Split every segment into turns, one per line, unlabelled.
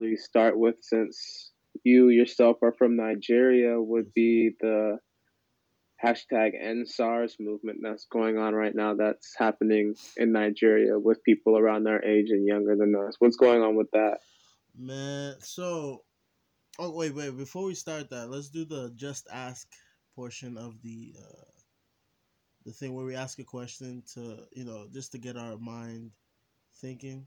we start with since you yourself are from Nigeria would be the hashtag end SARS movement that's going on right now that's happening in Nigeria with people around our age and younger than us. What's going on with that?
Man, so oh wait, wait, before we start that, let's do the just ask portion of the uh the thing where we ask a question to, you know, just to get our mind thinking.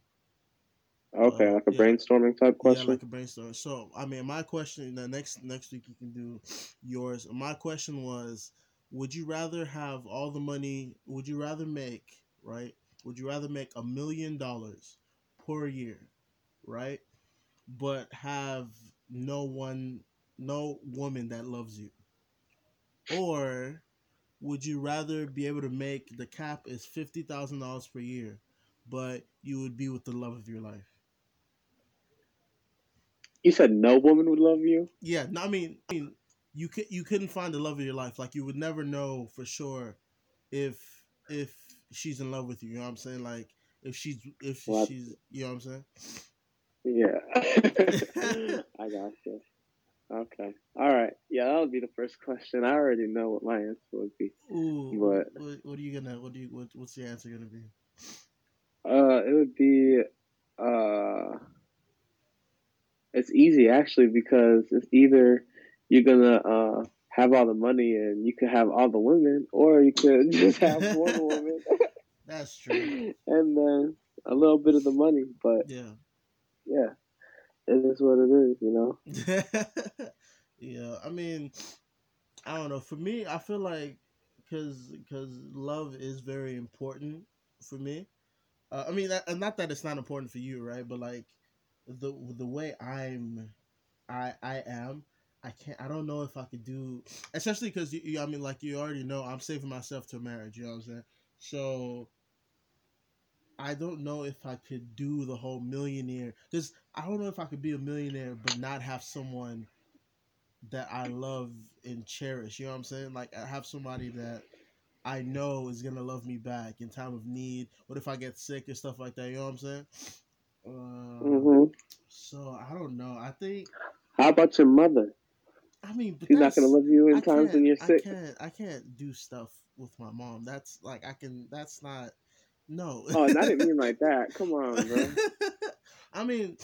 Okay,
Uh,
like a
yeah.
brainstorming type question.
Yeah, like a brainstorm. So, I mean, my question the next next week you can do yours. My question was, would you rather have all the money? Would you rather make right? Would you rather make a million dollars per year, right? But have no one, no woman that loves you, or would you rather be able to make the cap is fifty thousand dollars per year, but you would be with the love of your life?
You said no woman would love you?
Yeah, no, I mean, I mean, you could you couldn't find the love of your life. Like you would never know for sure if if she's in love with you. You know what I'm saying? Like if she's if she's you know what I'm saying?
Yeah. I got you. Okay. All right. Yeah, that would be the first question. I already know what my answer would be.
Ooh,
What?
what, what are you gonna? What do you? What, what's your answer gonna be?
Uh, it would be uh, it's easy actually because it's either you're gonna uh have all the money and you could have all the women, or you could just have one woman
That's true.
and then a little bit of the money. But
Yeah.
yeah, it is what it is, you know.
yeah, I mean, I don't know. For me, I feel like because because love is very important for me. Uh, I mean, and not that it's not important for you, right? But like the the way I'm, I I am. I can't. I don't know if I could do, especially because you, you. I mean, like you already know, I'm saving myself to marriage. You know what I'm saying? So I don't know if I could do the whole millionaire because I don't know if I could be a millionaire but not have someone that I love and cherish. You know what I'm saying? Like I have somebody that I know is gonna love me back in time of need. What if I get sick and stuff like that? You know what I'm saying? Uh, So I don't know. I think.
How about your mother?
I mean, but
She's not gonna love you in
I
times when you're sick.
I can't. I can't do stuff with my mom. That's like I can. That's not. No.
Oh, and I didn't mean like that. Come on, bro.
I mean,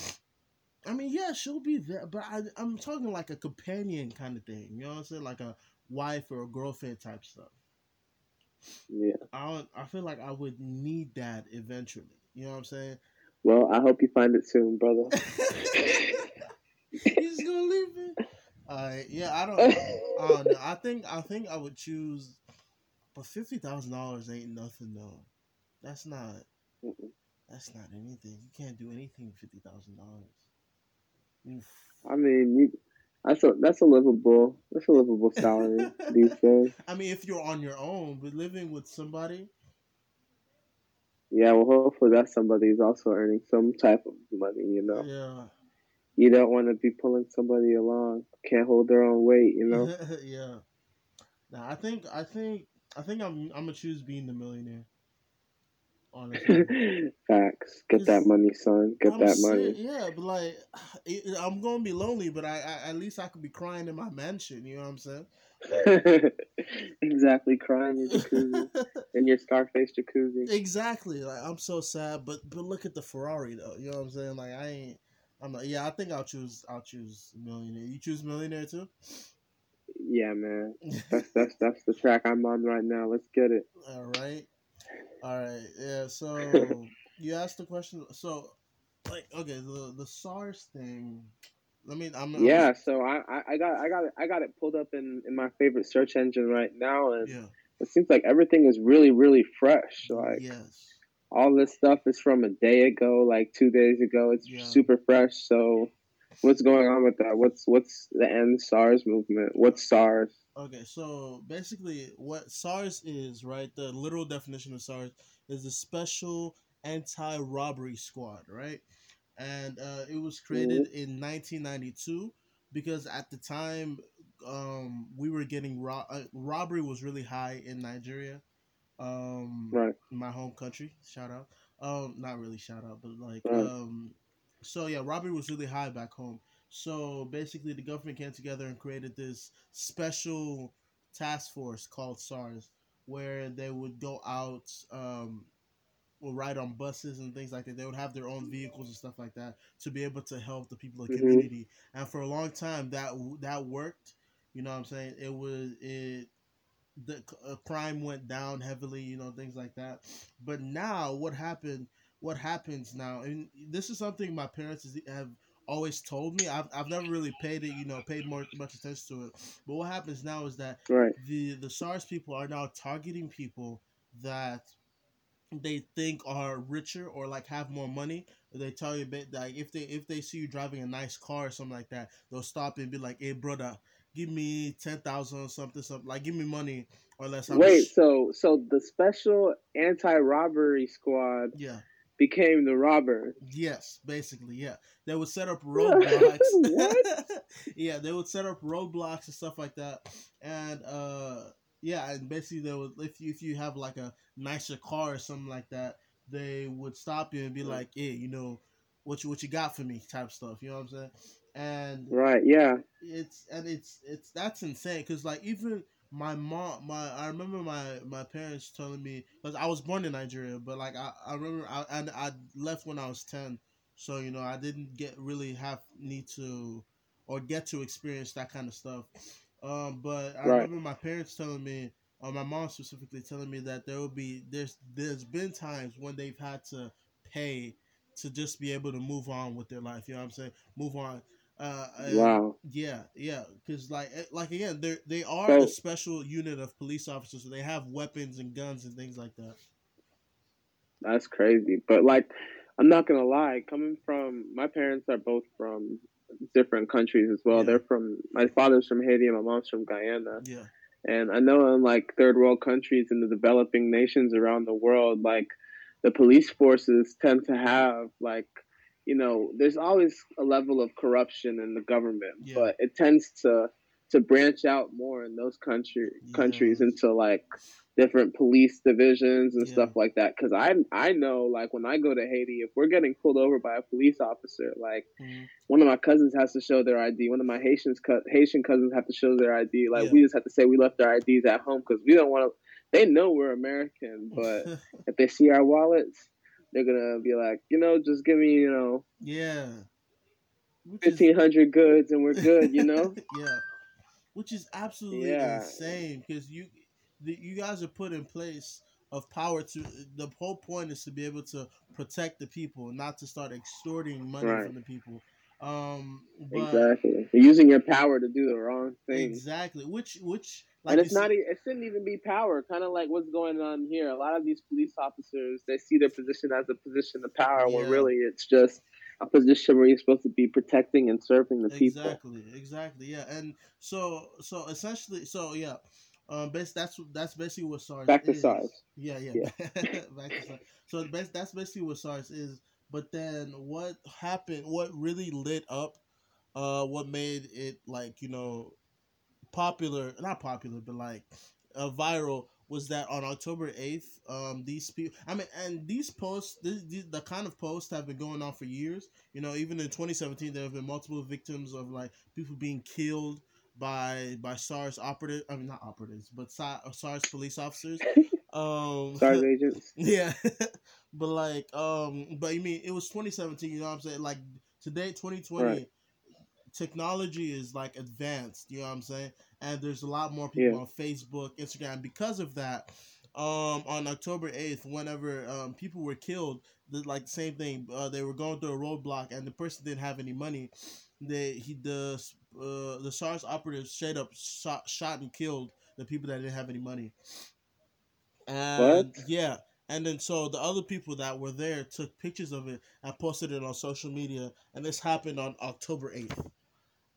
I mean, yeah, she'll be there, but I, I'm talking like a companion kind of thing. You know what I'm saying? Like a wife or a girlfriend type stuff.
Yeah.
I don't, I feel like I would need that eventually. You know what I'm saying?
Well, I hope you find it soon, brother.
He's gonna leave me. Uh, yeah, I don't. I don't know. I think I think I would choose, but fifty thousand dollars ain't nothing though. That's not.
Mm-mm.
That's not anything. You can't do anything with fifty thousand dollars.
I mean, you. That's a that's a livable that's a livable salary these days.
I mean, if you're on your own, but living with somebody,
Yeah, well, hopefully that somebody is also earning some type of money. You know,
yeah,
you don't want to be pulling somebody along can't hold their own weight. You know.
yeah. Nah, I think I think I think I'm I'm gonna choose being the millionaire. Honestly.
Facts. Get that money, son. Get
I'm
that
saying-
money.
yeah, but like, I'm gonna be lonely, but I, I at least I could be crying in my mansion. You know what I'm saying?
exactly. Crying in jacuzzi in your Scarface jacuzzi.
exactly. Like I'm so sad, but but look at the Ferrari though. You know what I'm saying? Like I ain't. I'm not. Yeah, I think I'll choose. I'll choose millionaire. You choose millionaire too.
Yeah, man. That's that's that's the track I'm on right now. Let's get it.
All right. All right. Yeah. So you asked the question. So, like, okay, the the SARS thing. I mean, I'm. I'm-
Yeah, so I, I, I got I got it I got it pulled up in, in my favorite search engine right now and
yeah.
it seems like everything is really, really fresh. Like
yes.
all this stuff is from a day ago, like two days ago. It's
Yeah.
super fresh. So what's going on with that? What's what's the end SARS movement? What's SARS?
Okay, so basically, what SARS is, right? The literal definition of SARS is a special anti-robbery squad, right? And uh, it was created in 1992 because at the time, um, we were getting ro- uh, robbery was really high in Nigeria, um,
Right.
my home country. Shout out, um, not really shout out, but like,
Right.
um, so yeah, robbery was really high back home. So basically, the government came together and created this special task force called SARS, where they would go out, um, or ride on buses and things like that. They would have their own vehicles and stuff like that to be able to help the people of the
Mhm.
community. And for a long time, that that worked. You know what I'm saying? It was it. The uh, crime went down heavily, you know, things like that. But now, what happened? What happens now? And this is something my parents is- have always told me. I've, I've never really paid it, you know, paid more much attention to it. But what happens now is that
Right.
the the SARS people are now targeting people that they think are richer or like have more money. They tell you a that like if they if they see you driving a nice car or something like that, they'll stop and be like, "Hey, brother, give me ten thousand or something, something like give me money or less." I'm
Wait,
sh-
so so the special anti-robbery squad
yeah,
became the robber.
yes, basically, yeah. They would set up roadblocks.
What?
yeah, they would set up roadblocks and stuff like that, and uh, yeah, and basically they would if you, if you have like a nicer car or something like that, they would stop you and be like, "Hey, you know, what you what you got for me?" type stuff. You know what I'm saying? And
Right. Yeah.
it's and it's it's that's insane because like even my mom my i remember my my parents telling me because i was born in nigeria but like i, I remember I, and i left when i was 10 so you know i didn't get really have need to or get to experience that kind of stuff um but i
Right.
remember my parents telling me or my mom specifically telling me that there will be there's there's been times when they've had to pay to just be able to move on with their life you know what i'm saying move on uh
Wow.
yeah, yeah, because like, eh, like again, they they are a special unit of police officers. So they have weapons and guns and things like that.
That's crazy. But like, I'm not gonna lie. Coming from my parents are both from different countries as well.
Yeah.
They're from my father's from Haiti and my mom's from Guyana.
Yeah,
And I know in like third world countries and the developing nations around the world, like the police forces tend to have like, you know, there's always a level of corruption in the government,
Yeah.
but it tends to to branch out more in those country countries into like different police divisions and
Yeah.
stuff like that. Because I I know like when I go to Haiti, if we're getting pulled over by a police officer, like
Mhm.
one of my cousins has to show their ID. One of my Haitians co- Haitian cousins have to show their ID. Like
Yeah.
we just have to say we left our IDs at home because we don't want to. They know we're American, but if they see our wallets, they're gonna be like, you know, just give me, you know,
yeah, Which is-
fifteen hundred goods and we're good. You know?
yeah, which is absolutely
Yeah.
insane because you the, you guys are put in place of power to the whole point is to be able to protect the people, not to start extorting money
Right.
from the people. Um, but
exactly. You're using your power to do the wrong thing.
exactly, which which like
and it's not. It shouldn't even be power. Kind of like what's going on here. A lot of these police officers, they see their position as a position of power, when really it's just a position where you're supposed to be protecting and serving the people.
Exactly, exactly, yeah. And so, so essentially, so yeah, um, bas that's that's basically what SARS.
Back to
is.
SARS.
Yeah, yeah. Back to SARS. So bas- that's basically what SARS is. But then what happened? What really lit up? Uh, what made it like you know popular? Not popular, but like uh, viral was that on October eighth, um, these people. I mean, and these posts, this, these, the kind of posts have been going on for years. You know, even in 2017, there have been multiple victims of like people being killed by by SARS operatives. I mean, not operatives, but SARS police officers. Um,
SARS agents.
yeah, but like, um, but you mean it was 2017? You know what I'm saying? Like today, 2020,
Right.
technology is like advanced. You know what I'm saying? And there's a lot more people
Yeah.
on Facebook, Instagram. Because of that, um, on October 8th, whenever um people were killed, the, like same thing. Uh, they were going through a roadblock, and the person didn't have any money. They he the uh the SARS operatives straight up shot shot and killed the people that didn't have any money. And
What?
yeah, and then so the other people that were there took pictures of it and posted it on social media, and this happened on October eighth.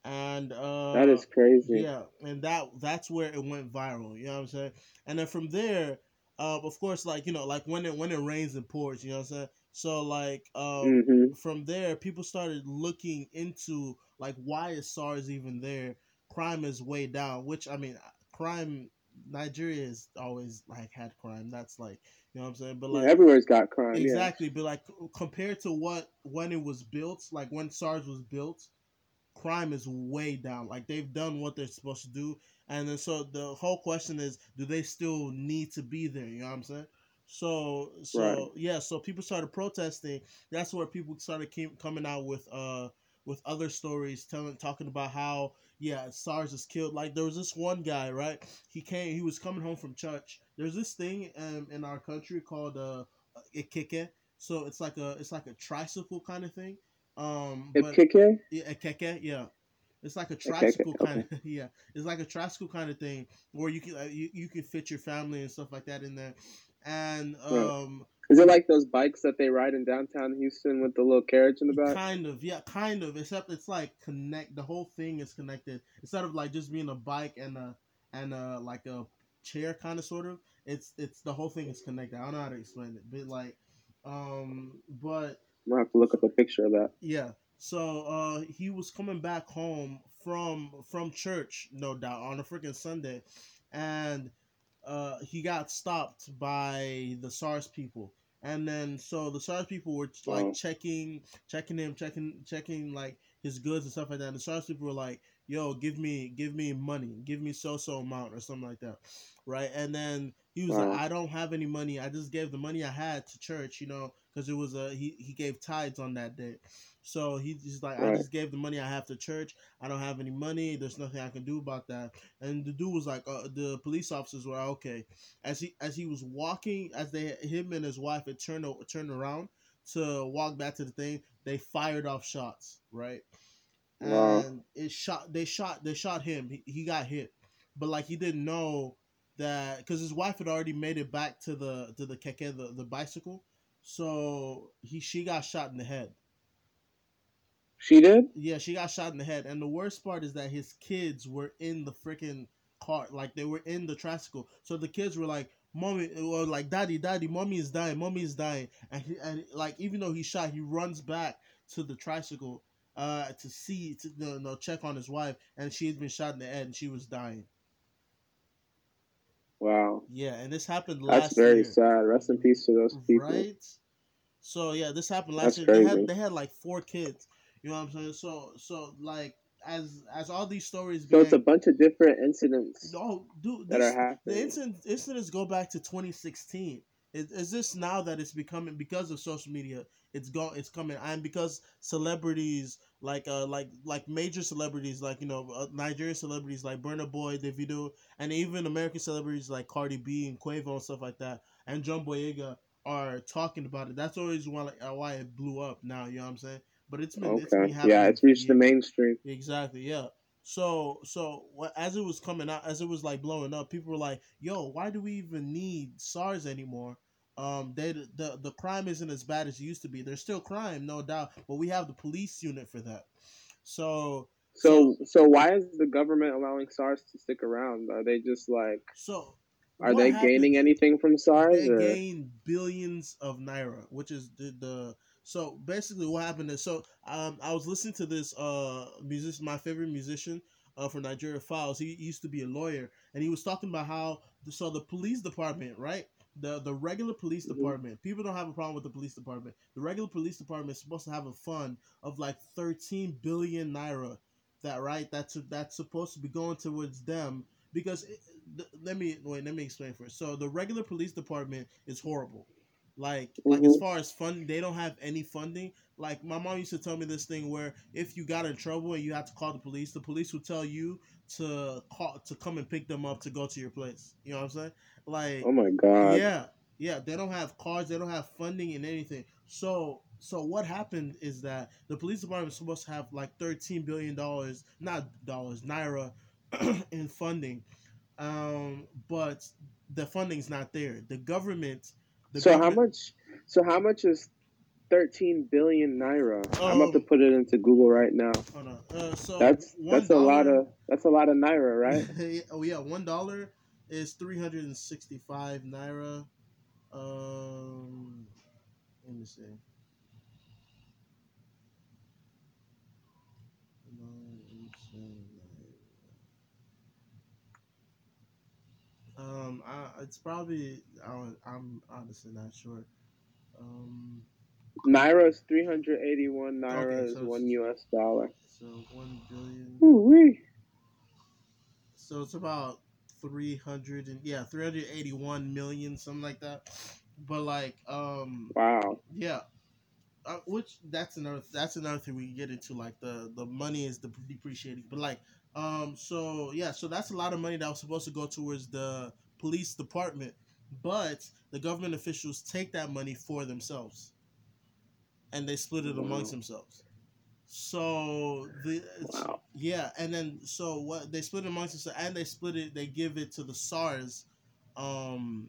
And uh,
that is crazy.
yeah, and that that's where it went viral. You know what I'm saying? And then from there, uh, of course, like you know, like when it when it rains and pours, you know what I'm saying? So like um,
hmm
from there, people started looking into like why is SARS even there? Crime is way down, which I mean, crime Nigeria is always like had crime. That's like you know what I'm saying. But like
yeah, everywhere's got crime.
exactly, but like compared to what when it was built, like when SARS was built, crime is way down. Like they've done what they're supposed to do, and then so the whole question is, do they still need to be there? You know what I'm saying? So so
Right.
yeah, so people started protesting. That's where people started came, coming out with uh with other stories telling talking about how yeah SARS is killed. Like there was this one guy right. He came. He was coming home from church. There's this thing um, in our country called uh ikeke. So it's like a it's like a tricycle kind of thing. Um, but
Kike?
yeah, a keke, yeah. It's like a tricycle kind of yeah. It's like a tricycle kind of thing where you can uh, you, you can fit your family and stuff like that in there. And
Right.
um
Is it like those bikes that they ride in downtown Houston with the little carriage in the back?
kind of yeah, kind of except it's like connect the whole thing is connected instead of like just being a bike and a and a like a chair kind of sort of. It's it's the whole thing is connected. I don't know how to explain it, but like um but
I'm gonna have to look up a picture of that.
Yeah. So uh he was coming back home from from church, no doubt, on a freaking Sunday, and uh he got stopped by the SARS people. And then so the SARS people were like checking checking him, checking checking like his goods and stuff like that. And the SARS people were like, yo, give me give me money, give me so so amount or something like that. Right? And then he was
Wow.
like, I don't have any money. I just gave the money I had to church, you know, because it was a he, he gave tithes on that day. So he, he's like, I just gave the money I have to church. I don't have any money. There's nothing I can do about that. And the dude was like, uh, the police officers were okay. As he as he was walking, as they him and his wife had turned turned around to walk back to the thing, they fired off shots, right?
Wow.
And it shot. They shot. They shot him. He, he got hit, but like he didn't know that because his wife had already made it back to the to the keke the, the bicycle, so he she got shot in the head.
She did?
Yeah, she got shot in the head, and the worst part is that his kids were in the freaking car, like they were in the tricycle. So the kids were like, "Mommy," or like, "Daddy, Daddy, mommy is dying, mommy is dying," and he, and like even though he's shot, he runs back to the tricycle uh to see to you know, check on his wife, and she had been shot in the head, and she was dying.
Wow.
Yeah, and this happened last
That's very
year.
sad. Rest in peace to those people.
Right. So yeah, this happened last
That's
year. They had
crazy.
they had like four kids. You know what I'm saying? So so like as as all these stories
So it's a bunch of different incidents
no dude
that
this,
are happening.
the incident, incidents go back to 2016. Is, is this now that it's becoming because of social media? It's go it's coming and because celebrities like uh like like major celebrities like you know uh, Nigerian celebrities like Burna Boy, Davido, and even American celebrities like Cardi B and Quavo and stuff like that, and John Boyega are talking about it. That's always why like, uh, why it blew up now. You know what I'm saying? But it's been it's been
Okay. Yeah, it's reached the mainstream.
Exactly. Yeah. So so as it was coming out, as it was like blowing up, people were like, "Yo, why do we even need SARS anymore? Um, they the the crime isn't as bad as it used to be. There's still crime, no doubt, but we have the police unit for that. So
So so why is the government allowing SARS to stick around? Are they just like
so
are they
happens-
gaining anything from SARS?
They
Or?
gain billions of naira, which is the, the so basically what happened is so um I was listening to this uh musician, my favorite musician uh for Nigeria Falz. He used to be a lawyer, and he was talking about how so the police department, right? The the regular police
Mhm.
department, people don't have a problem with the police department. The regular police department is supposed to have a fund of like thirteen billion naira. That right? That's that's supposed to be going towards them because it, th- let me wait. Let me explain first. So the regular police department is horrible. Like like as
Mhm.
far as funding, they don't have any funding. Like my mom used to tell me this thing where if you got in trouble and you had to call the police, the police would tell you to call to come and pick them up to go to your place. You know what I'm saying? Like
Oh my god.
yeah, yeah. They don't have cars. They don't have funding and anything. So, so what happened is that the police department is supposed to have like thirteen billion dollars, not dollars, naira, in funding, um, but the funding's not there. The government. The
so how much so how much is 13 billion naira? I'm about to put it into Google right now.
Hold on. Uh, so
That's that's a lot of that's a lot of naira, right?
Oh yeah, one dollar is three hundred and sixty-five naira. Um, let me see. I, it's probably I, I'm honestly not sure. Um,
Naira is 381 naira
Okay,
is one US dollar.
so one billion.
Ooh-wee.
So it's about three hundred and yeah, three hundred eighty one million, something like that. But like, um,
Wow.
yeah, uh, which that's another that's another thing we can get into. Like the the money is the depreciating, but like, um, so yeah, so that's a lot of money that was supposed to go towards the police department, but the government officials take that money for themselves, and they split it amongst
Wow.
themselves. So the
Wow.
yeah, and then so what they split it amongst themselves, and they split it. They give it to the SARS, um,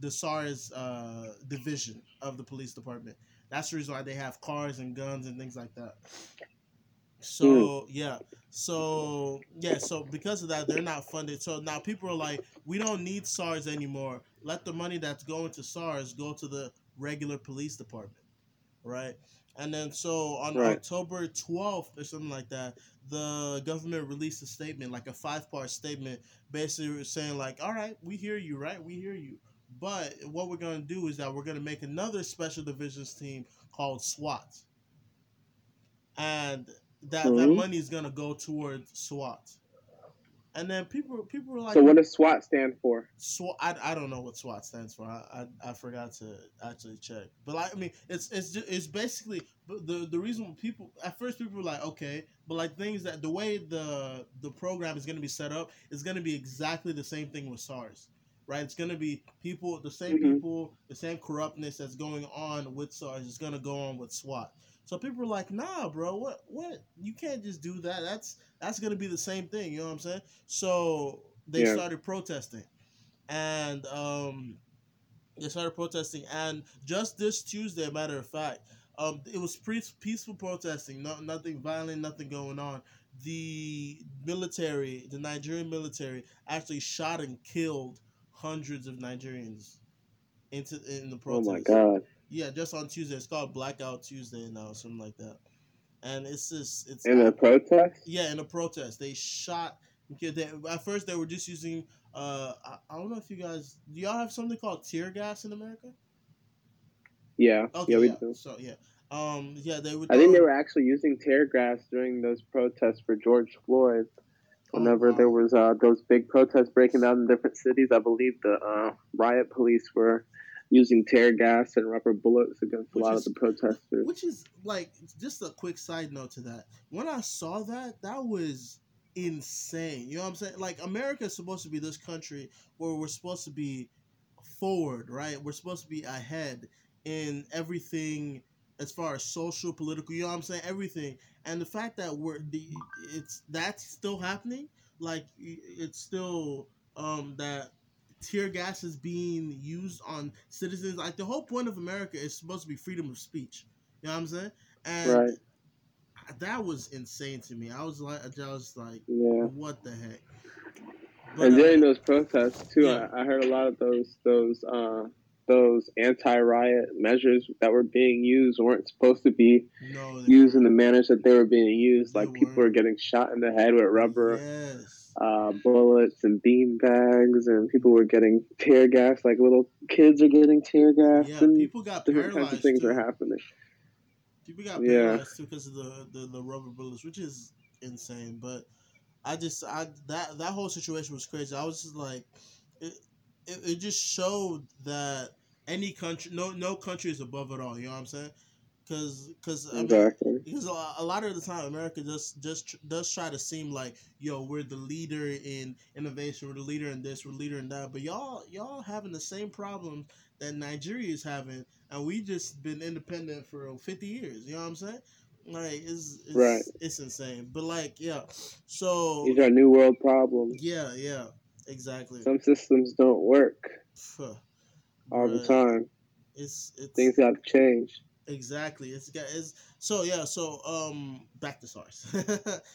the SARS uh, division of the police department. That's the reason why they have cars and guns and things like that. Mm. So yeah, so yeah, so because of that, they're not funded. So now people are like, we don't need SARS anymore. Let the money that's going to SARS go to the regular police department, right? And then so on
Right.
October twelfth or something like that, the government released a statement, like a five part statement, basically saying like, all right, we hear you, right? We hear you. But what we're gonna do is that we're gonna make another special divisions team called SWAT, and that that
Mhm.
money is gonna go towards SWAT. And then people people were like,
So what does SWAT stand for?
SWAT. I, I don't know what SWAT stands for. I, I, I forgot to actually check. But like I mean, it's it's ju- it's basically but the the reason people at first people were like okay, but like things that the way the the program is going to be set up is going to be exactly the same thing with SARS, right? It's going to be people the same
Mhm.
people, the same corruptness that's going on with SARS is going to go on with SWAT. So people are like, nah, bro, what what? You can't just do that. That's that's gonna be the same thing. You know what I'm saying? So they
Yeah.
started protesting, and um, they started protesting, and just this Tuesday, matter of fact, um, it was pre- peaceful protesting, no, nothing violent, nothing going on. The military, the Nigerian military, actually shot and killed hundreds of Nigerians into in the protest.
Oh my god.
Yeah, just on Tuesday. It's called Blackout Tuesday now, something like that. And it's just it's
In a protest?
yeah, in a protest, they shot. They, at first they were just using. Uh, I, I don't know if you guys do y'all have something called tear gas in America?
Yeah.
Okay,
yeah, we
yeah.
do.
So yeah, um, yeah, they would.
I think they were actually using tear gas during those protests for George Floyd. Whenever
Oh, wow.
there was uh, those big protests breaking out in different cities, I believe the uh, riot police were using tear gas and rubber bullets against a lot
is-
of the protesters.
Which is like just a quick side note to that. When I saw that, that was insane. You know what I'm saying? Like America is supposed to be this country where we're supposed to be forward, right? We're supposed to be ahead in everything as far as social, political, you know what I'm saying? Everything. And the fact that we're the it's that's still happening, like it's still um that tear gas is being used on citizens. Like the whole point of America is supposed to be freedom of speech. You know what I'm saying? And
Right.
that was insane to me. I was like, I was like,
Yeah.
what the heck? But,
and
uh,
during those protests too,
yeah.
I, I heard a lot of those those uh, those anti-riot measures that were being used weren't supposed to be
no,
used in the manners that they were being used.
They
Like people were getting shot in the head with rubber
Yes.
Uh, bullets and bean bags, and people were getting tear gas. Like little kids are getting tear gas,
Yeah,
and
people got
different kinds of things
too.
are happening.
People got
Yeah.
paralyzed too because of the, the the rubber bullets, which is insane. But I just I that that whole situation was crazy. I was just like, it it, it just showed that any country, no no country is above it all. You know what I'm saying? Because because I mean,
Exactly.
because a lot- a lot of the time America just just tr- does try to seem like yo we're the leader in innovation, we're the leader in this, we're the leader in that, but y'all y'all having the same problem that Nigeria is having, and we just been independent for fifty years. You know what I'm saying? Like it's it's,
Right.
it's insane, but like yeah, so
These are new world problems.
yeah yeah exactly.
Some systems don't work all the time.
It's it's
Things got to change.
Exactly. It's got it's so yeah, so um back to SARS.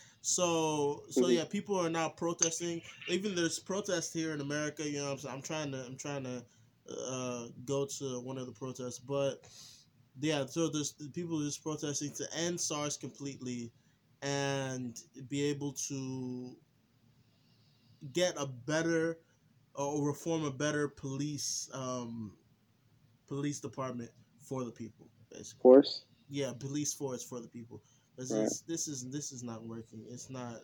so so
Mhm.
yeah, people are now protesting. Even there's protests here in America, you know I'm? I'm trying to I'm trying to uh go to one of the protests, but yeah, so there's people just protesting to end SARS completely and be able to get a better or reform a better police um, police department for the people. Basically.
Force.
Yeah, police force for the people. This
Right.
is this is this is not working. It's not.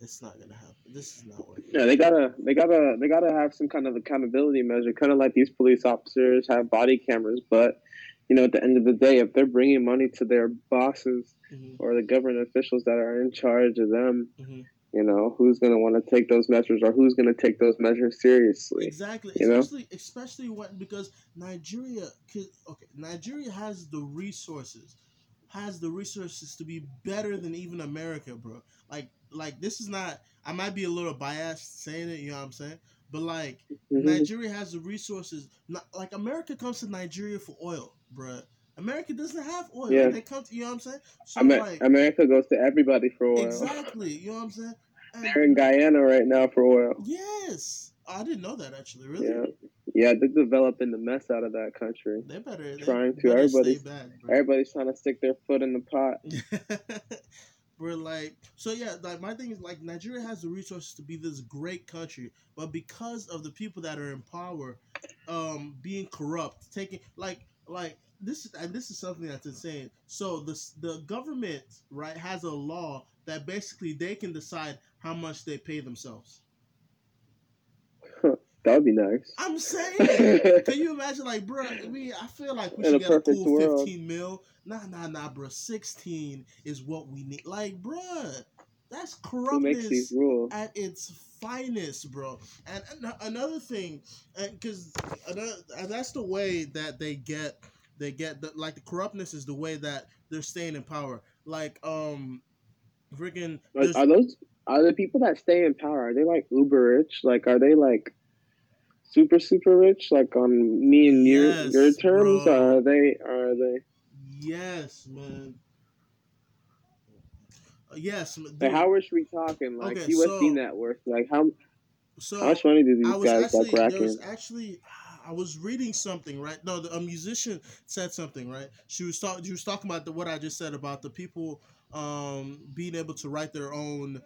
It's not gonna happen. This is not working.
Yeah, they gotta, they gotta, they gotta have some kind of accountability measure, kind of like these police officers have body cameras. But you know, at the end of the day, if they're bringing money to their bosses
hmm
or the government officials that are in charge of them,
hmm
you know, who's gonna want to take those measures, or who's gonna take those measures seriously?
Exactly,
you know?
especially especially when because Nigeria, okay, Nigeria has the resources, has the resources to be better than even America, bro. Like like this is not. I might be a little biased saying it, you know what I'm saying, but like
Mhm.
Nigeria has the resources. Not, like America comes to Nigeria for oil, bro. America doesn't have oil.
Yeah.
They come to, you know what I'm saying? So
Amer-
like
America goes to everybody for oil.
exactly, you know what I'm saying?
They're in Guyana right now for oil.
yes, I didn't know that actually. Really?
Yeah, yeah, they're developing the mess out of that country.
They better they
Trying to.
better
Everybody's-
stay back.
Everybody's trying to stick their foot in the pot.
We're like, so yeah, like my thing is like Nigeria has the resources to be this great country, but because of the people that are in power, um, being corrupt, taking like like this and this is something that's insane. So the the government right has a law that basically they can decide how much they pay themselves.
That would be nice.
I'm saying, can you imagine, like, bro? I mean, I feel like we
In
should
a
get a cool
world.
15 mil. Nah, nah, nah, bro. 16 is what we need. Like, bro, that's corruptness at its finest, bro. And an- another thing, because and that's the way that they get, they get the like the corruptness is the way that they're staying in power. Like, um, freaking.
Are those are the people that stay in power? Are they like uber rich? Like, are they like super super rich? Like on me and your
Yes,
your terms?
bro.
Are they are they?
Yes, man. Uh, Yes,
Like, how much we talking? Like
Okay,
USD
so-
net worth? Like how
so
how much money do these
was
guys
actually
like rack
there was actually I was reading something right. No, the, a musician said something right. She was talking. She was talking about the, what I just said about the people um, being able to write their own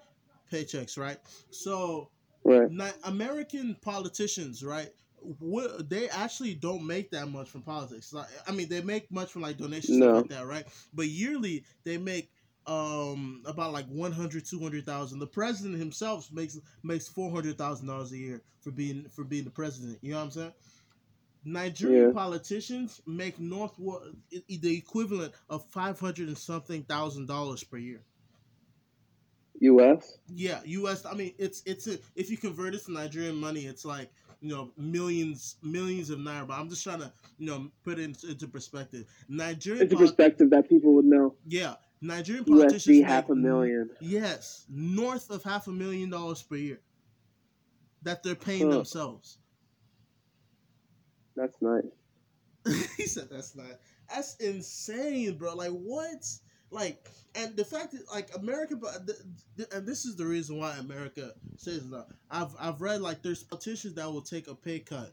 paychecks, right? So
Right.
American politicians, right? What, they actually don't make that much from politics. Like, I mean, they make much from like donations
No.
like that, right? But yearly, they make um about like 100 200,000 the president himself makes makes 400,000 dollars a year for being for being the president you know what i'm saying Nigerian
Yeah.
politicians make north the equivalent of 500 and something thousand dollars per year
US?
yeah, U.S. I mean, it's it's a, if you convert it to Nigerian money, it's like you know millions millions of naira. But I'm just trying to you know put it into, into perspective. Nigerian,
It's a perspective that people would know.
yeah, Nigerian politicians
USD
make
half a million.
Yes, north of half a million dollars per year that they're paying
Huh.
themselves.
That's nice.
he said that's not that's insane, bro. Like what? Like and the fact that like America, but th- th- and this is the reason why America says that. I've I've read like there's politicians that will take a pay cut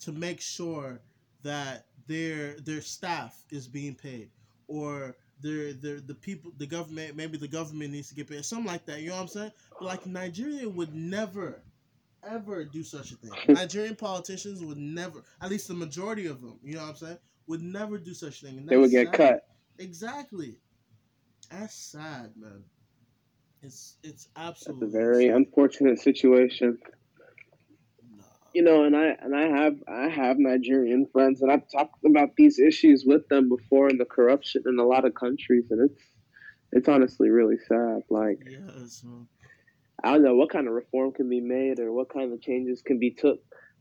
to make sure that their their staff is being paid or their their the people the government maybe the government needs to get paid something like that. You know what I'm saying? But like Nigeria would never ever do such a thing. Nigerian politicians would never, at least the majority of them, you know what I'm saying, would never do such a thing. And
They would get
sad.
cut.
Exactly. That's sad, man. It's it's
That's
absolutely
a very
sad.
unfortunate situation.
Nah.
You know, and I and I have I have Nigerian friends, and I've talked about these issues with them before, and the corruption in a lot of countries, and it's it's honestly really sad. Like
Yes, man.
I don't know what kind of reform can be made or what kind of changes can be took,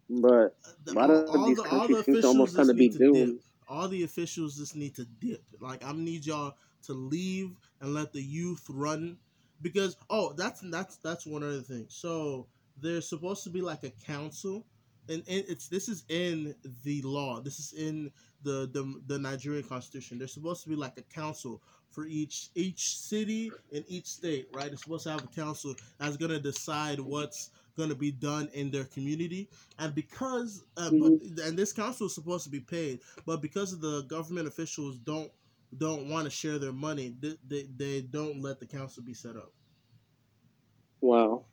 but
uh,
a lot of
all-
these
the-
countries
the
seem to almost kind of be
dip. all the officials just need to dip. Like I need y'all to leave and let the youth run because oh that's that's that's one other thing. So there's supposed to be like a council and, and it's this is in the law. This is in the, the the Nigerian constitution. There's supposed to be like a council for each each city and each state, right? It's supposed to have a council that's gonna decide what's gonna be done in their community. And because uh, but, and this council is supposed to be paid, but because of the government officials don't don't want to share their money, they, they, they don't let the council be set up.
Wow.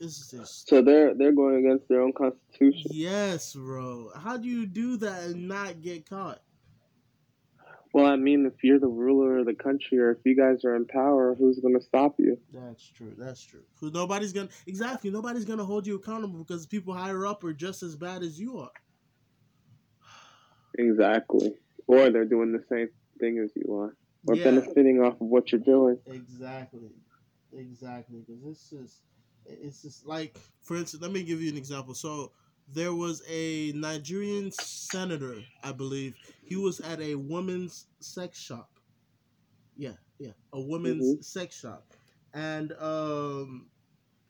Just
So they're they're going against their own constitution.
yes, bro. How do you do that and not get caught?
Well, I mean, if you're the ruler of the country, or if you guys are in power, who's going to stop you?
That's true. That's true. nobody's gonna exactly. Nobody's gonna hold you accountable because people higher up are just as bad as you are.
Exactly. Or they're doing the same thing as you are, or
Yeah.
benefiting off of what you're doing.
Exactly, exactly. Because it's just, it's just like, for instance, let me give you an example. So there was a Nigerian senator, I believe. He was at a woman's sex shop. Yeah, yeah, a woman's sex shop, and um,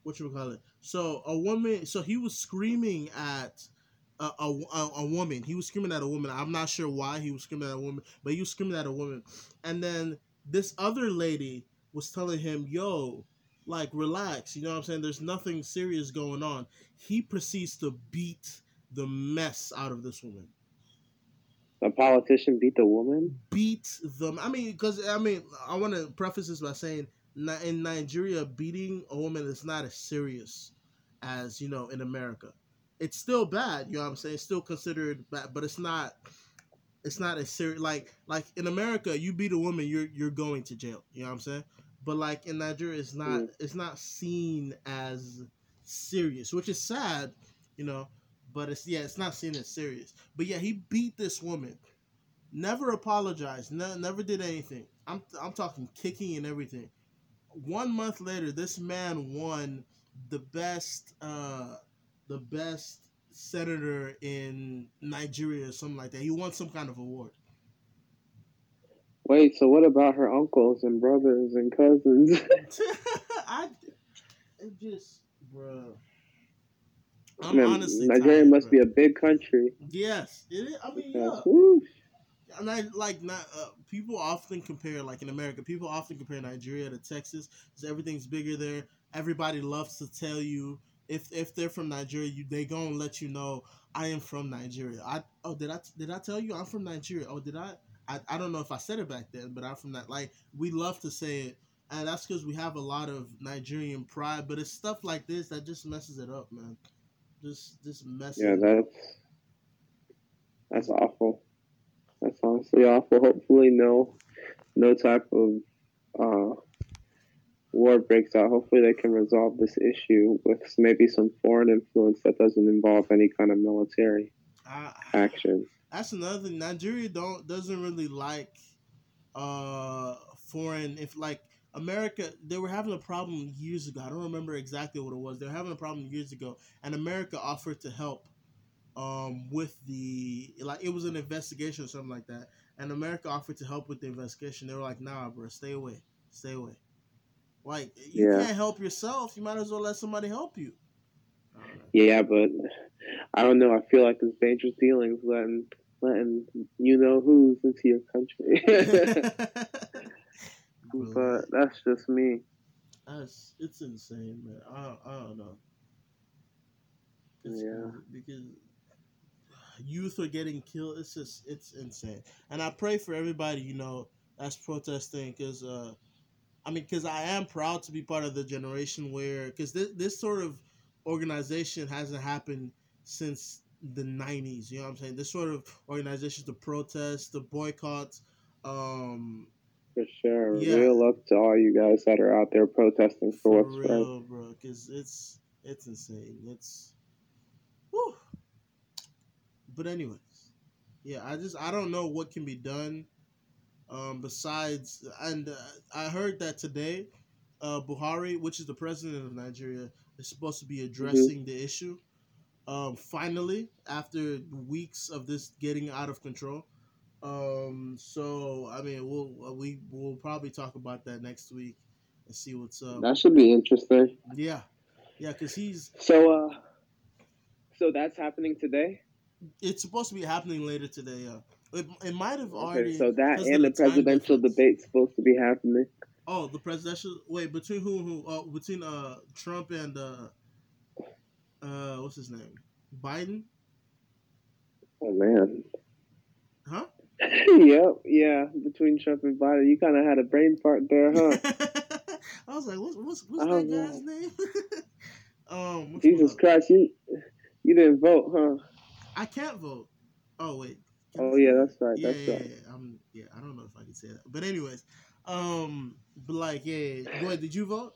what you call it? So a woman. So he was screaming at. A, a, a, woman. He was screaming at a woman. I'm not sure why he was screaming at a woman, but he was screaming at a woman. And then this other lady was telling him, "Yo, like relax, you know what I'm saying? There's nothing serious going on." He proceeds to beat the mess out of this woman.
A politician beat the woman.
Beat them. I mean, because I mean, I want to preface this by saying, in Nigeria, beating a woman is not as serious as you know in America. It's still bad, you know what I'm saying? It's still considered bad, but it's not. It's not as serious. Like like in America, you beat a woman, you're you're going to jail. You know what I'm saying? But like in Nigeria, it's not.
Mm.
It's not seen as serious, which is sad, you know. But it's yeah, it's not seen as serious. But yeah, he beat this woman. Never apologized. Ne- never did anything. I'm I'm talking kicking and everything. One month later, this man won the best uh the best senator in Nigeria or something like that. He won some kind of award.
Wait, so what about her uncles and brothers and cousins?
I it just bro. I'm
Man,
honestly
Nigeria
tired,
must
bro.
be a big country.
Yes, it is. I mean, yeah.
Woo.
and I like not uh, people often compare like in America, people often compare Nigeria to Texas because everything's bigger there. Everybody loves to tell you if if they're from Nigeria, you they gonna let you know I am from Nigeria. I oh did I did I tell you I'm from Nigeria? Oh did I? I, I don't know if I said it back then, but I'm from that. Like we love to say it, and that's because we have a lot of Nigerian pride. But it's stuff like this that just messes it up, man. Just just messes.
Yeah,
it up.
that's that's awful. That's honestly awful. Hopefully, no no type of uh, war breaks out. Hopefully, they can resolve this issue with maybe some foreign influence that doesn't involve any kind of military
I,
action.
that's another thing. Nigeria don't doesn't really like uh foreign if like America they were having a problem years ago. I don't remember exactly what it was. They were having a problem years ago and America offered to help um with the like it was an investigation or something like that. And America offered to help with the investigation. They were like, "Nah, bro, stay away. Stay away." Like you
Yeah.
can't help yourself. You might as well let somebody help you. I don't know.
Yeah, but I don't know. I feel like it's dangerous dealings letting letting you know who's into your country. but that's just me.
That's it's insane, man. I don't, I don't know. It's
Yeah.
because youth are getting killed. It's just it's insane. And I pray for everybody, you know, that's protesting because uh, I mean, because I am proud to be part of the generation where because this this sort of organization hasn't happened since the 90s you know what i'm saying this sort of organization the protests, the boycotts. um
For sure.
Yeah.
Real up to all you guys that are out there protesting for,
For
what's right.
real, bro, because it's it's insane. It's, whew. but anyways, yeah, I just I don't know what can be done, um, besides and uh, I heard that today, uh, Buhari, which is the president of Nigeria, is supposed to be addressing the issue, um, finally after weeks of this getting out of control. Um, so I mean, we'll we will probably talk about that next week and see what's up.
That should be interesting.
Yeah, yeah, because he's
So, uh, so that's happening today.
it's supposed to be happening later today. Uh, it, it might have
Okay,
already.
so that and
the
presidential debate's supposed to be happening.
Oh, the presidential. Wait, between who? and Who? Oh, between uh Trump and uh uh what's his name? Biden?
Oh man.
Huh?
yep, yeah. Between Trump and Biden, you kind of had a brain fart there, huh?
I was like, what's what's, what's
I
that
don't
guy's name? Um,
Jesus? Christ, you you didn't vote, huh?
I can't vote. Oh wait.
Oh yeah, that's right.
yeah,
That's
yeah,
right.
yeah. I'm, yeah, I don't know if I can say that, but anyways, um, but like, yeah, boy, did you vote?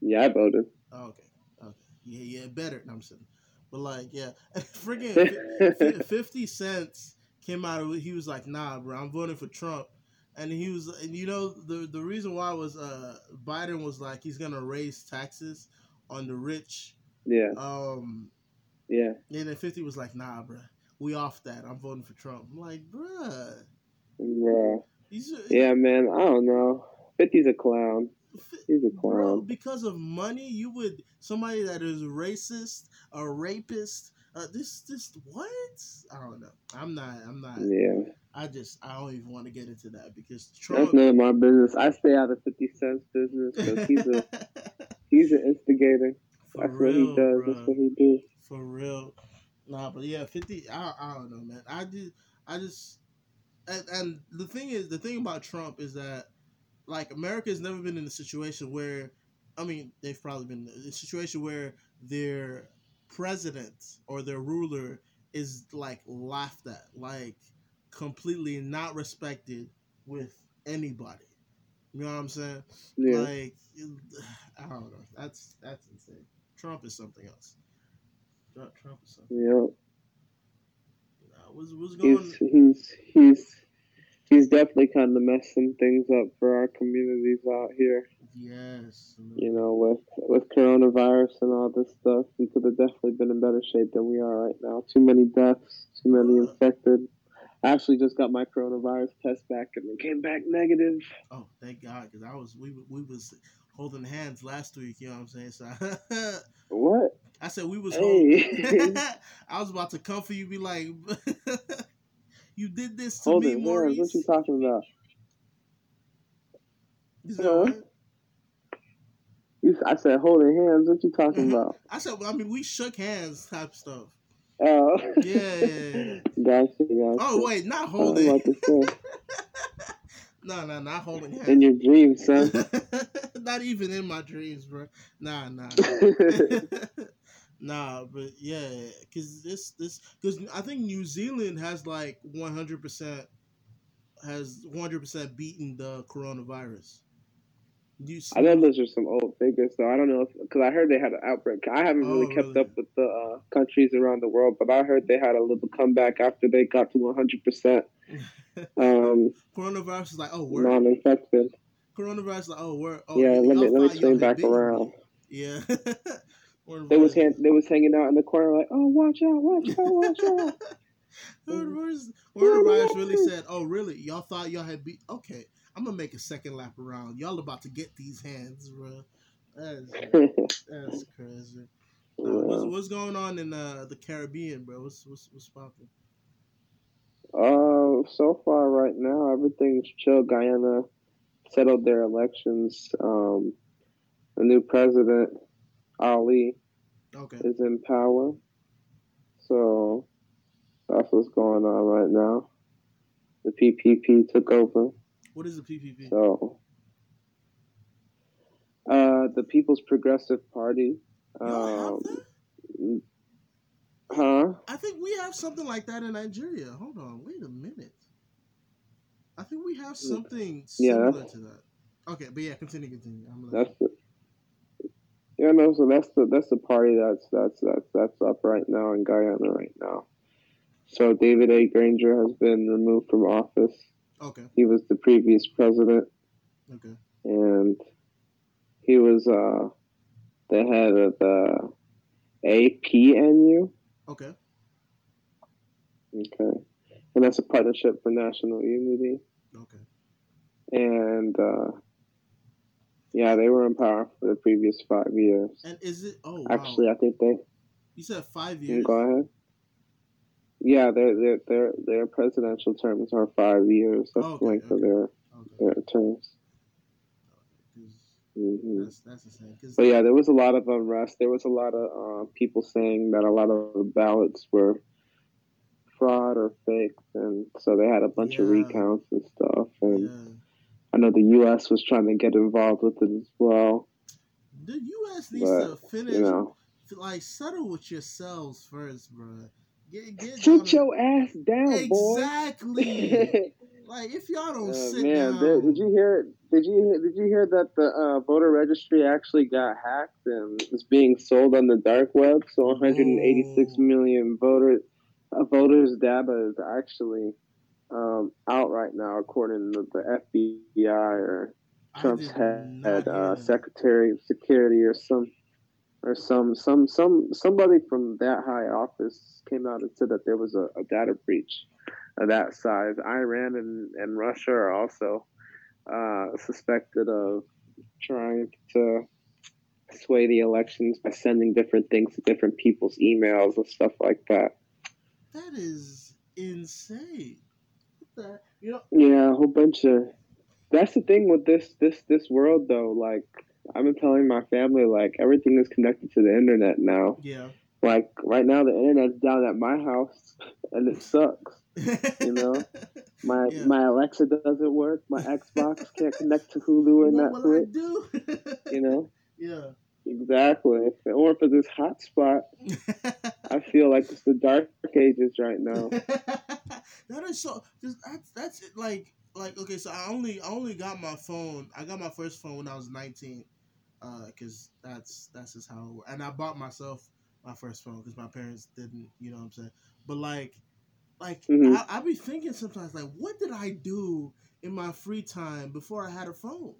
Yeah, I voted.
Oh, okay, okay, yeah, yeah, better. No, I'm saying, but like, yeah, freaking fi- fi- Fifty Cents came out of it. He was like, "Nah, bro, I'm voting for Trump," and he was, and you know, the the reason why was uh Biden was like he's gonna raise taxes on the rich,
yeah,
um,
yeah.
and then Fifty was like, "Nah, bro, we off that. I'm voting for Trump." I'm like, bruh.
Bruh.
He's,
Yeah, man. I don't know. 50's a clown. He's a
Bro,
clown.
because of money, you would somebody that is racist, a rapist. Uh, this, this, what? I don't know. I'm not. I'm not.
Yeah,
I just. I don't even want to get into that because
that's
Trump.
none of my business. I stay out of 50 Cent's business because he's a he's an instigator.
for
That's what he
real,
does. That's what he do.
For real. Nah, but yeah, fifty. I, I don't know, man. I just. I just. And, and the thing is, the thing about Trump is that, like, America has never been in a situation where, I mean, they've probably been in a situation where their president or their ruler is like laughed at, like completely not respected with anybody. You know what I'm saying?
Yeah.
Like, I don't know. That's that's insane. Trump is something else. Trump Trump something.
Yeah.
Nah, what's what's going?
He's he's he's he's definitely kind of messing things up for our communities out here.
Yes.
You know, with with coronavirus and all this stuff, we could have definitely been in better shape than we are right now. Too many deaths, too many infected. I actually just got my coronavirus test back and it came back negative.
Oh, thank God, because I was we we was holding hands last week. You know what I'm saying? So
What?
I said we was.
Hey.
Holding, I was about to come for you, be like, you did this to
Hold
me,
it.
Maurice.
What you talking about?
You said
Huh?
what?
You, I said holding hands. What you talking
Mhm.
about?
I said, well, I mean, we shook hands, type stuff.
Oh.
Yeah, yeah, yeah.
gotcha, gotcha.
Oh wait, not holding. no, no, not holding hands.
In your dreams, son.
not even in my dreams, bro. Nah, nah. Nah, but yeah, because this this because I think New Zealand has like one hundred percent has one hundred percent beaten the coronavirus. You see,
I know those are some old figures, though. I don't know because I heard they had an outbreak. I haven't really
Oh,
kept
really?
up with the uh, countries around the world, but I heard they had a little comeback after they got to 100 percent um,
coronavirus is like oh we're
non-infected.
coronavirus is like oh we're oh
yeah, let me let me swing back around.
Yeah,
They was hand, they was hanging out in the corner like, oh, watch out, watch out, watch out.
Coronavirus, coronavirus really said, "Oh, really? Y'all thought y'all had beat? Okay, I'm gonna make a second lap around. Y'all about to get these hands, bro. That's that's crazy. Uh, what's, what's going on in uh, the Caribbean, bro? What's what's what's popping?
Uh, so far right now, everything's chill. Guyana settled their elections. Um, the new president, Ali,
Okay,
is in power. So that's what's going on right now. The PPP took over.
what is the PPP?
So uh, the People's Progressive Party. Um, huh?
I think we have something like that in Nigeria. Hold on, wait a minute. I think we have something
Yeah,
similar to that. Okay, but yeah, continue, continue.
That's the yeah, no. So that's the that's the party that's that's that's that's up right now in Guyana right now. So David A. Granger has been removed from office.
okay,
He was the previous president,
okay,
and he was uh, the head of the APNU.
okay,
Okay, and that's a partnership for national unity.
okay.
And uh, yeah, they were in power for the previous five years.
And is it? Oh, wow.
Actually, I think they
you said five years.
Go ahead. Yeah, their their their their presidential terms are five years. That's
Okay,
the length of their
Okay,
their terms.
'cause
hmm
that's that's insane.
But yeah, there was a lot of unrest. There was a lot of uh, people saying that a lot of the ballots were fraud or fake, and so they had a bunch of recounts and stuff. And
yeah,
I know the U.S. was trying to get involved with it as well.
The U.S. needs
But,
to finish,
You know,
like, settle with yourselves first, bro. Get, get
sit your ass down, boy.
exactly. like, if y'all don't
Uh,
sit
man,
down,
there- did you hear? Did you did you hear that the uh, voter registry actually got hacked and is being sold on the dark web? So 186
Whoa.
million voter uh, voters data is actually um, out right now, according to the FBI or Trump's
did
head, uh. Secretary of Security or some or some some some somebody from that high office came out and said that there was a, a data breach of that size. Iran and, and Russia are also uh, suspected of trying to sway the elections by sending different things to different people's emails and stuff like that.
That is insane. The, you know,
Yeah, a whole bunch of. That's the thing with this this this world though. Like I've been telling my family, like everything is connected to the internet now.
yeah.
Like right now, the internet's down at my house, and it sucks. You know? My
Yeah.
my Alexa doesn't work. My Xbox can't connect to Hulu or
what
Netflix.
do?
You know
yeah.
exactly. Or for this hotspot, I feel like it's the dark ages right now.
That is so. Just, that's that's it. Like like okay. So I only I only got my phone. I got my first phone when I was nineteen. Uh, cause that's that's just how. It. And I bought myself my first phone because my parents didn't. You know what I'm saying? But like, like
Mhm.
I, I be thinking sometimes like, what did I do in my free time before I had a phone?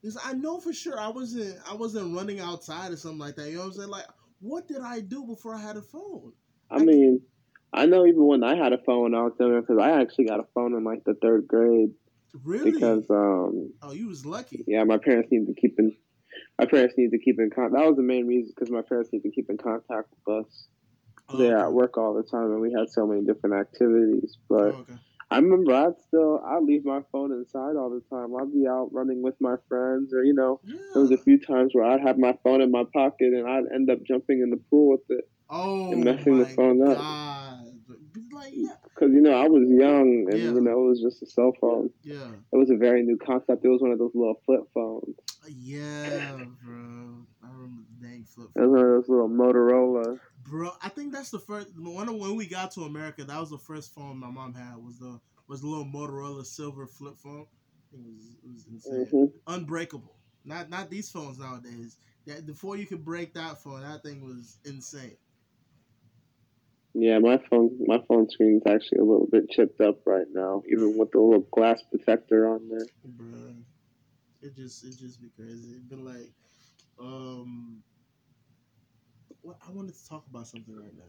Because I know for sure I wasn't I wasn't running outside or something like that. You know what I'm saying? Like, what did I do before I had a phone?
I mean, I know even when I had a phone I was younger, because I actually got a phone in like the third grade
Really?
because um
oh, you was lucky.
yeah, my parents needed to keep in my parents needed to keep in contact. That was the main reason because my parents needed to keep in contact with us.
Oh,
They're at work all the time, and we had so many different activities.
Oh,
But
okay.
I remember I'd still I'd leave my phone inside all the time. I'd be out running with my friends, or you know, there was a few times where I'd have my phone in my pocket and I'd end up jumping in the pool with it
Oh
and messing the phone up.
Like
because you know I was young and
Yeah.
you know it was just a cell phone.
yeah,
It was a very new concept. It was one of those little flip phones.
yeah, bro. I remember the dang flip.
It was one of those little Motorola.
Bro, I think that's the first one when we got to America. That was the first phone my mom had. Was the was the little Motorola silver flip phone. It was it was insane,
hmm
unbreakable. Not not these phones nowadays. That before you could break that phone, that thing was insane.
Yeah, my phone my phone screen is actually a little bit chipped up right now, even with the little glass protector on there.
Bruh. It just it just be crazy. But like, um, what I wanted to talk about something right now.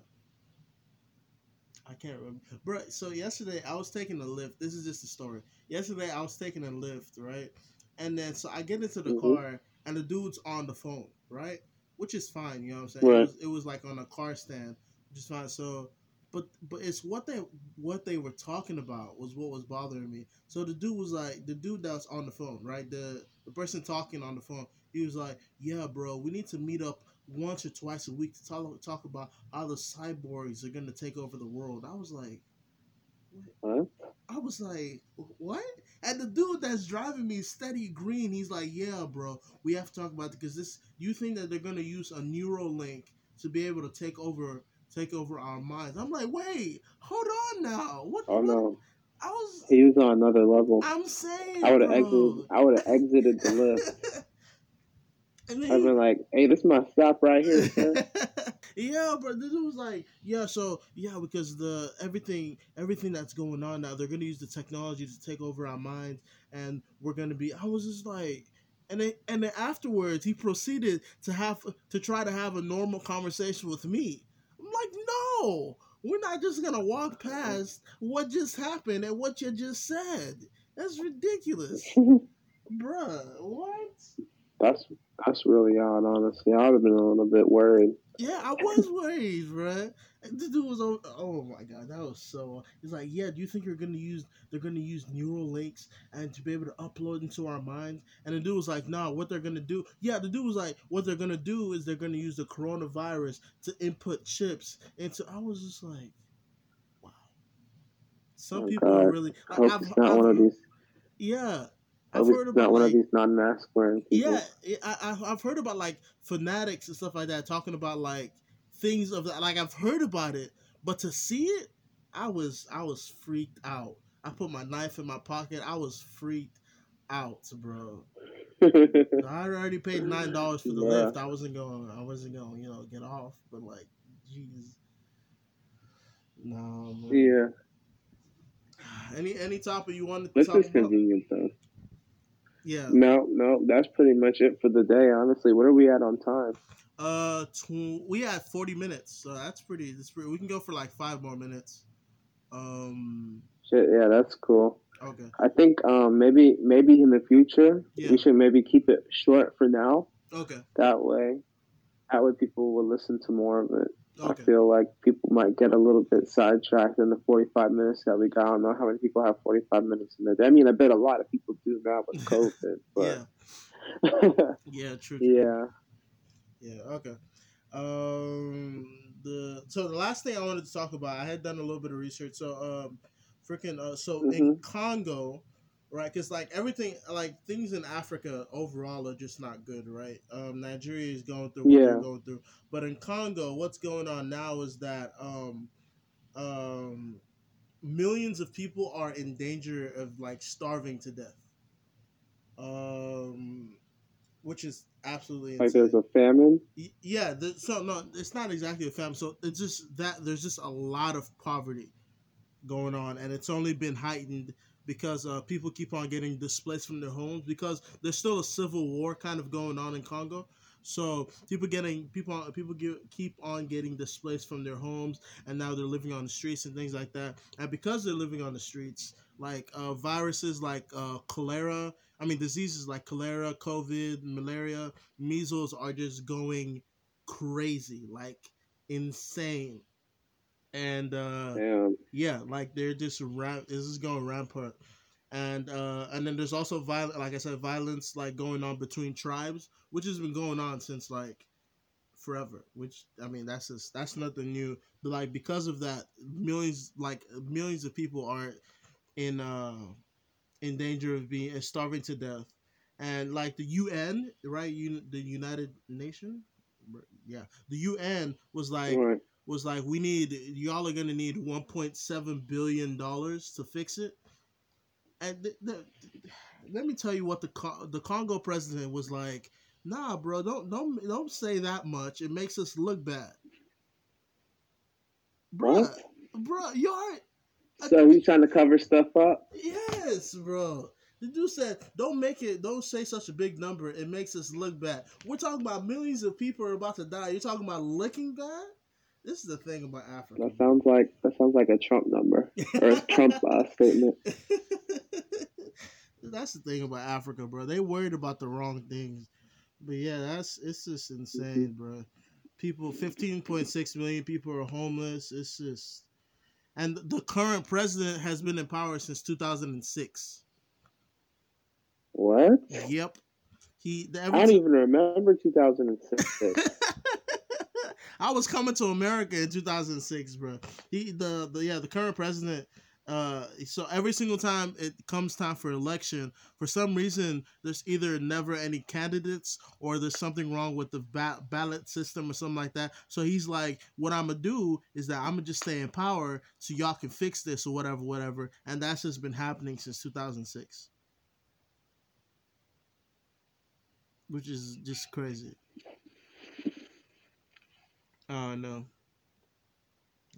I can't remember, bro. So yesterday I was taking a Lyft. This is just a story. Yesterday I was taking a Lyft, right? And then so I get into the
Mhm.
car and the dude's on the phone, right? Which is fine, you know what I'm saying? It, was, it was like on a car stand, is fine. So, but but it's what they what they were talking about was what was bothering me. So the dude was like, the dude that's on the phone, right? The the person talking on the phone, he was like, "Yeah, bro, we need to meet up once or twice a week to talk talk about how the cyborgs are gonna take over the world." I was like,
Huh?
I was like, what? And the dude that's driving me steady green. He's like, yeah, bro, we have to talk about it because this. You think that they're gonna use a neural link to be able to take over take over our minds? I'm like, wait, hold on now. What?
Oh
what?
no,
I was.
he was on another level.
I'm saying.
I would have exited. I would have exited the Lyft.
and
I've been like, "Hey, this is my stop right here, sir."
yeah, but this was like, yeah, so yeah, because the everything everything that's going on now, they're gonna use the technology to take over our minds, and we're gonna be. I was just like, and then and then afterwards, he proceeded to have to try to have a normal conversation with me. Like, no, we're not just gonna walk past what just happened and what you just said. That's ridiculous, bruh. What?
that's that's really odd, honestly. I would have been a little bit worried.
Yeah, I was worried. And This dude was, oh, oh my god, that was so. He's like, yeah, do you think you're gonna use? They're gonna use neural links and to be able to upload into our minds. And the dude was like, nah, what they're gonna do? Yeah, the dude was like, what they're gonna do is they're gonna use the coronavirus to input chips into. I was just like, wow. Some
Oh,
people are
God.
really.
I
I've-
not
I've-
one of these.
Yeah,
I've heard about not one like, of these non-mask wearing
people. Yeah, I, I've heard about like fanatics and stuff like that talking about like things of that. Like I've heard about it, but to see it, I was I was freaked out. I put my knife in my pocket. I was freaked out, bro. I already paid nine dollars for the yeah. Lyft. I wasn't going. I wasn't going. You know, get off. But like, jeez. No. Man.
Yeah.
Any any topic you wanted to
this
talk
is convenient though.
Yeah.
No, no, that's pretty much it for the day. Honestly, what are we at on time?
Uh, tw- we had forty minutes, so that's pretty. That's pretty. We can go for like five more minutes. Um.
Shit, yeah, that's cool.
Okay.
I think um maybe maybe in the future yeah. we should maybe keep it short for now.
Okay.
That way, that way people will listen to more of it. Okay. I feel like people might get a little bit sidetracked in the 45 minutes that we got. I don't know how many people have 45 minutes in there. I mean, I bet a lot of people do now with COVID. But
yeah. yeah, true, true.
Yeah.
Yeah. Okay. Um. The so the last thing I wanted to talk about, I had done a little bit of research. So um, freaking uh, so mm-hmm. in Congo, right? Because like everything, like things in Africa overall are just not good, right? Um, Nigeria is going through what yeah. they're going through, but in Congo, what's going on now is that um, um, millions of people are in danger of like starving to death. Um, which is absolutely
insane. like there's a famine.
Yeah, the, so no, it's not exactly a famine. So it's just that there's just a lot of poverty going on, and it's only been heightened because uh, people keep on getting displaced from their homes because there's still a civil war kind of going on in Congo. So people getting people people get, keep on getting displaced from their homes, and now they're living on the streets and things like that. And because they're living on the streets, like uh, viruses like uh, cholera, I mean diseases like cholera, COVID, malaria, measles are just going crazy, like insane and uh,
Damn.
yeah, like they're just ramp. This is going rampant, and uh, and then there's also violent, like I said, violence like going on between tribes, which has been going on since like forever. Which I mean, that's just that's nothing new. But like because of that, millions like millions of people are in uh in danger of being starving to death, and like the UN, right? Un- the United Nation, yeah, the UN was like. Right was like, we need y'all are gonna need 1.7 billion dollars to fix it. And th- th- let me tell you what the the Congo president was like. Nah, bro, don't don't don't say that much. It makes us look bad, bro. Bro, you alright?
So he's trying to cover stuff up.
Yes, bro. The dude said, "Don't make it. Don't say such a big number. It makes us look bad. We're talking about millions of people are about to die. You're talking about looking bad." This is the thing about Africa.
That sounds like that sounds like a Trump number or a Trump uh, statement.
That's the thing about Africa, bro. They worried about the wrong things. But yeah, that's it's just insane, bro. People, fifteen point six million people are homeless. It's just, and the current president has been in power since two thousand and six.
What?
Yep. He.
I don't even remember two thousand and six.
I was coming to America in 2006, bro. He the the yeah the current president. Uh, so every single time it comes time for election, for some reason there's either never any candidates or there's something wrong with the ba- ballot system or something like that. So he's like, "What I'm gonna do is that I'm gonna just stay in power so y'all can fix this or whatever, whatever." And that's just been happening since 2006, which is just crazy. Oh no.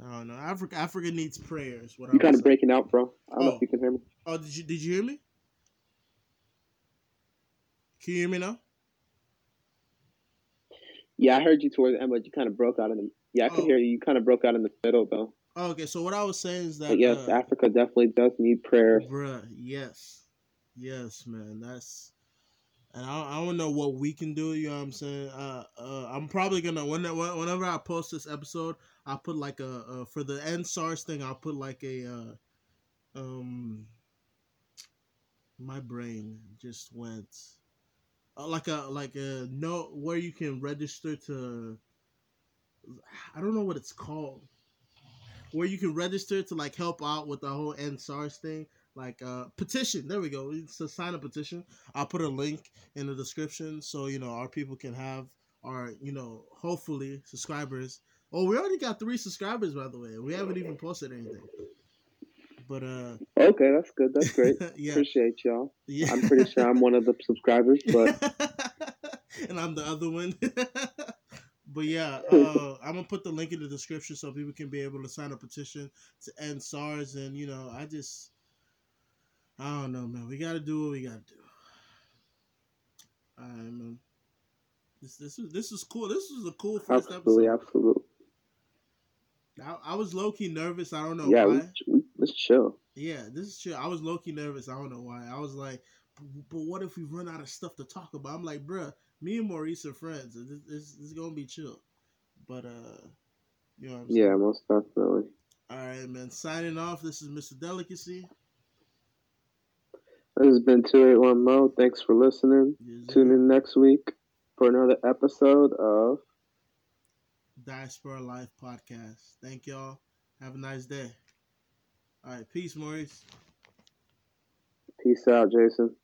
Oh no. Africa Africa needs prayers.
What you kind of breaking out, bro. I don't oh. know if you can hear me.
Oh, did you did you hear me? Can you hear me now?
Yeah, I heard you towards the end, but you kind of broke out in the. Yeah, I oh. could hear you. You kind of broke out in the middle, though.
Oh, okay, so what I was saying is that
but yes, uh, Africa definitely does need prayer.
Bruh, yes, yes, man. That's and I, I don't know what we can do. You know what I'm saying? Uh, uh, I'm probably gonna when, whenever I post this episode, I'll put like a, a for the EndSARS thing. I'll put like a uh, um. My brain just went uh, like a like a note where you can register to. I don't know what it's called. Where you can register to like help out with the whole EndSARS thing. Like uh petition. There we go. It's a sign a petition. I'll put a link in the description so you know our people can have our you know hopefully subscribers. Oh, we already got three subscribers by the way. We haven't even posted anything. But uh
Okay, that's good. That's great.
yeah,
Appreciate y'all.
yeah.
I'm pretty sure I'm one of the subscribers, but
and I'm the other one. but yeah, uh, I'm gonna put the link in the description so people can be able to sign a petition to end SARS. And you know, I just, I don't know, man. We gotta do what we gotta do. All right, man. This this is this is cool. This was a cool first
absolutely,
episode.
absolutely.
I, I was low key nervous. I don't know
Yeah,
why.
we, we, let's chill.
Yeah, this is chill. I was low key nervous. I don't know why. I was like, but, but what if we run out of stuff to talk about? I'm like, bruh, me and Maurice are friends. This, this, this is gonna be chill. But uh, you know what I'm saying?
Yeah, most definitely.
All right, man. Signing off. This is Mr. Delicacy.
This has been 281 Mo. Thanks for listening.
Yes,
Tune in next week for another episode of
Diaspora Life Podcast. Thank y'all. Have a nice day. All right, peace, Maurice.
Peace Out, Jason.